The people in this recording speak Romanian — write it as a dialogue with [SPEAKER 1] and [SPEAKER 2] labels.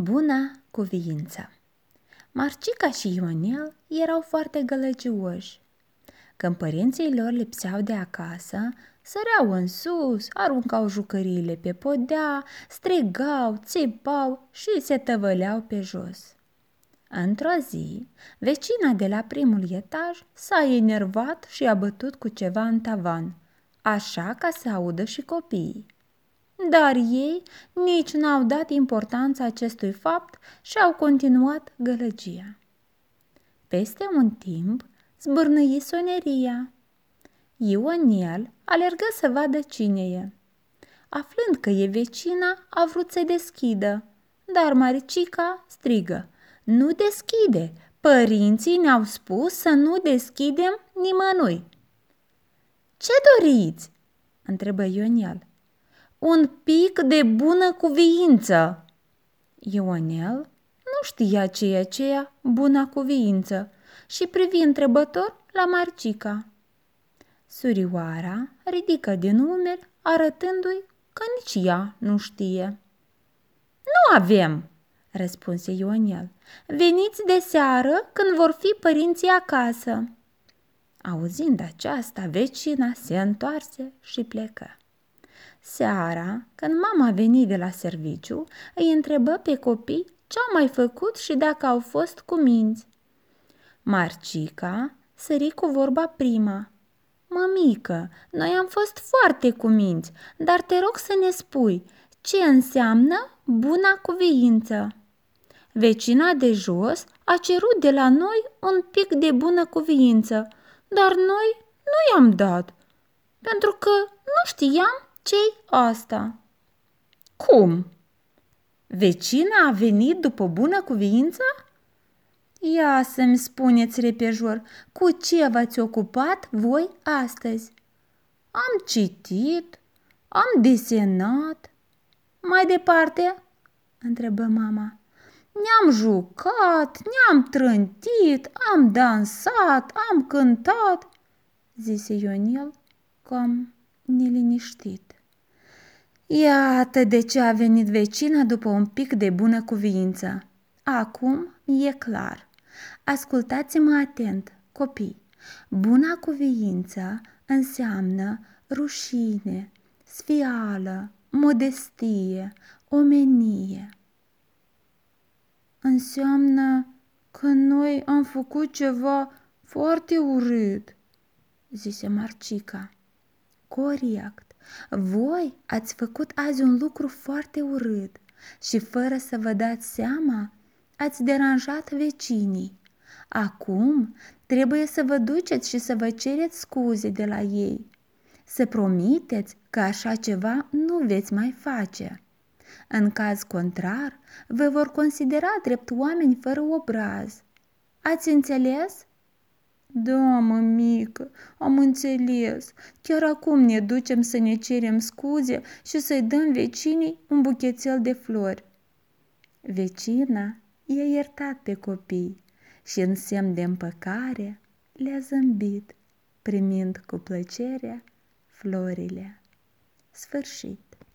[SPEAKER 1] Buna cuviință Marcica și Ionel erau foarte gălăgioși. Când părinții lor lipseau de acasă, săreau în sus, aruncau jucăriile pe podea, strigau, țipau și se tăvăleau pe jos. Într-o zi, vecina de la primul etaj s-a enervat și a bătut cu ceva în tavan, așa ca să audă și copiii dar ei nici n-au dat importanța acestui fapt și au continuat gălăgia. Peste un timp, zbârnăi soneria. Ionel alergă să vadă cine e. Aflând că e vecina, a vrut să deschidă, dar Maricica strigă, Nu deschide! Părinții ne-au spus să nu deschidem nimănui. Ce doriți?" întrebă Ionel un pic de bună cuviință. Ionel nu știa ce e aceea bună cuviință și privi întrebător la Marcica. Surioara ridică din umeri, arătându-i că nici ea nu știe. Nu avem, răspunse Ionel. Veniți de seară când vor fi părinții acasă. Auzind aceasta, vecina se întoarse și plecă. Seara, când mama veni de la serviciu, îi întrebă pe copii ce-au mai făcut și dacă au fost cu minți. Marcica sări cu vorba prima. Mămică, noi am fost foarte cuminți, dar te rog să ne spui ce înseamnă buna cuviință. Vecina de jos a cerut de la noi un pic de bună cuviință, dar noi nu i-am dat, pentru că nu știam ce-i asta? Cum? Vecina a venit după bună cuviință? Ia să-mi spuneți repejor, cu ce v-ați ocupat voi astăzi? Am citit, am desenat. Mai departe? întrebă mama. Ne-am jucat, ne-am trântit, am dansat, am cântat, zise Ionel cam neliniștit. Iată de ce a venit vecina după un pic de bună cuviință. Acum e clar. Ascultați-mă atent, copii. Buna cuviință înseamnă rușine, sfială, modestie, omenie. Înseamnă că noi am făcut ceva foarte urât, zise Marcica. Corect. Voi ați făcut azi un lucru foarte urât și fără să vă dați seama, ați deranjat vecinii. Acum trebuie să vă duceți și să vă cereți scuze de la ei. Să promiteți că așa ceva nu veți mai face. În caz contrar, vă vor considera drept oameni fără obraz. Ați înțeles? Da, mămică, am înțeles. Chiar acum ne ducem să ne cerem scuze și să-i dăm vecinii un buchețel de flori. Vecina i-a iertat pe copii și în semn de împăcare le-a zâmbit, primind cu plăcere florile. Sfârșit.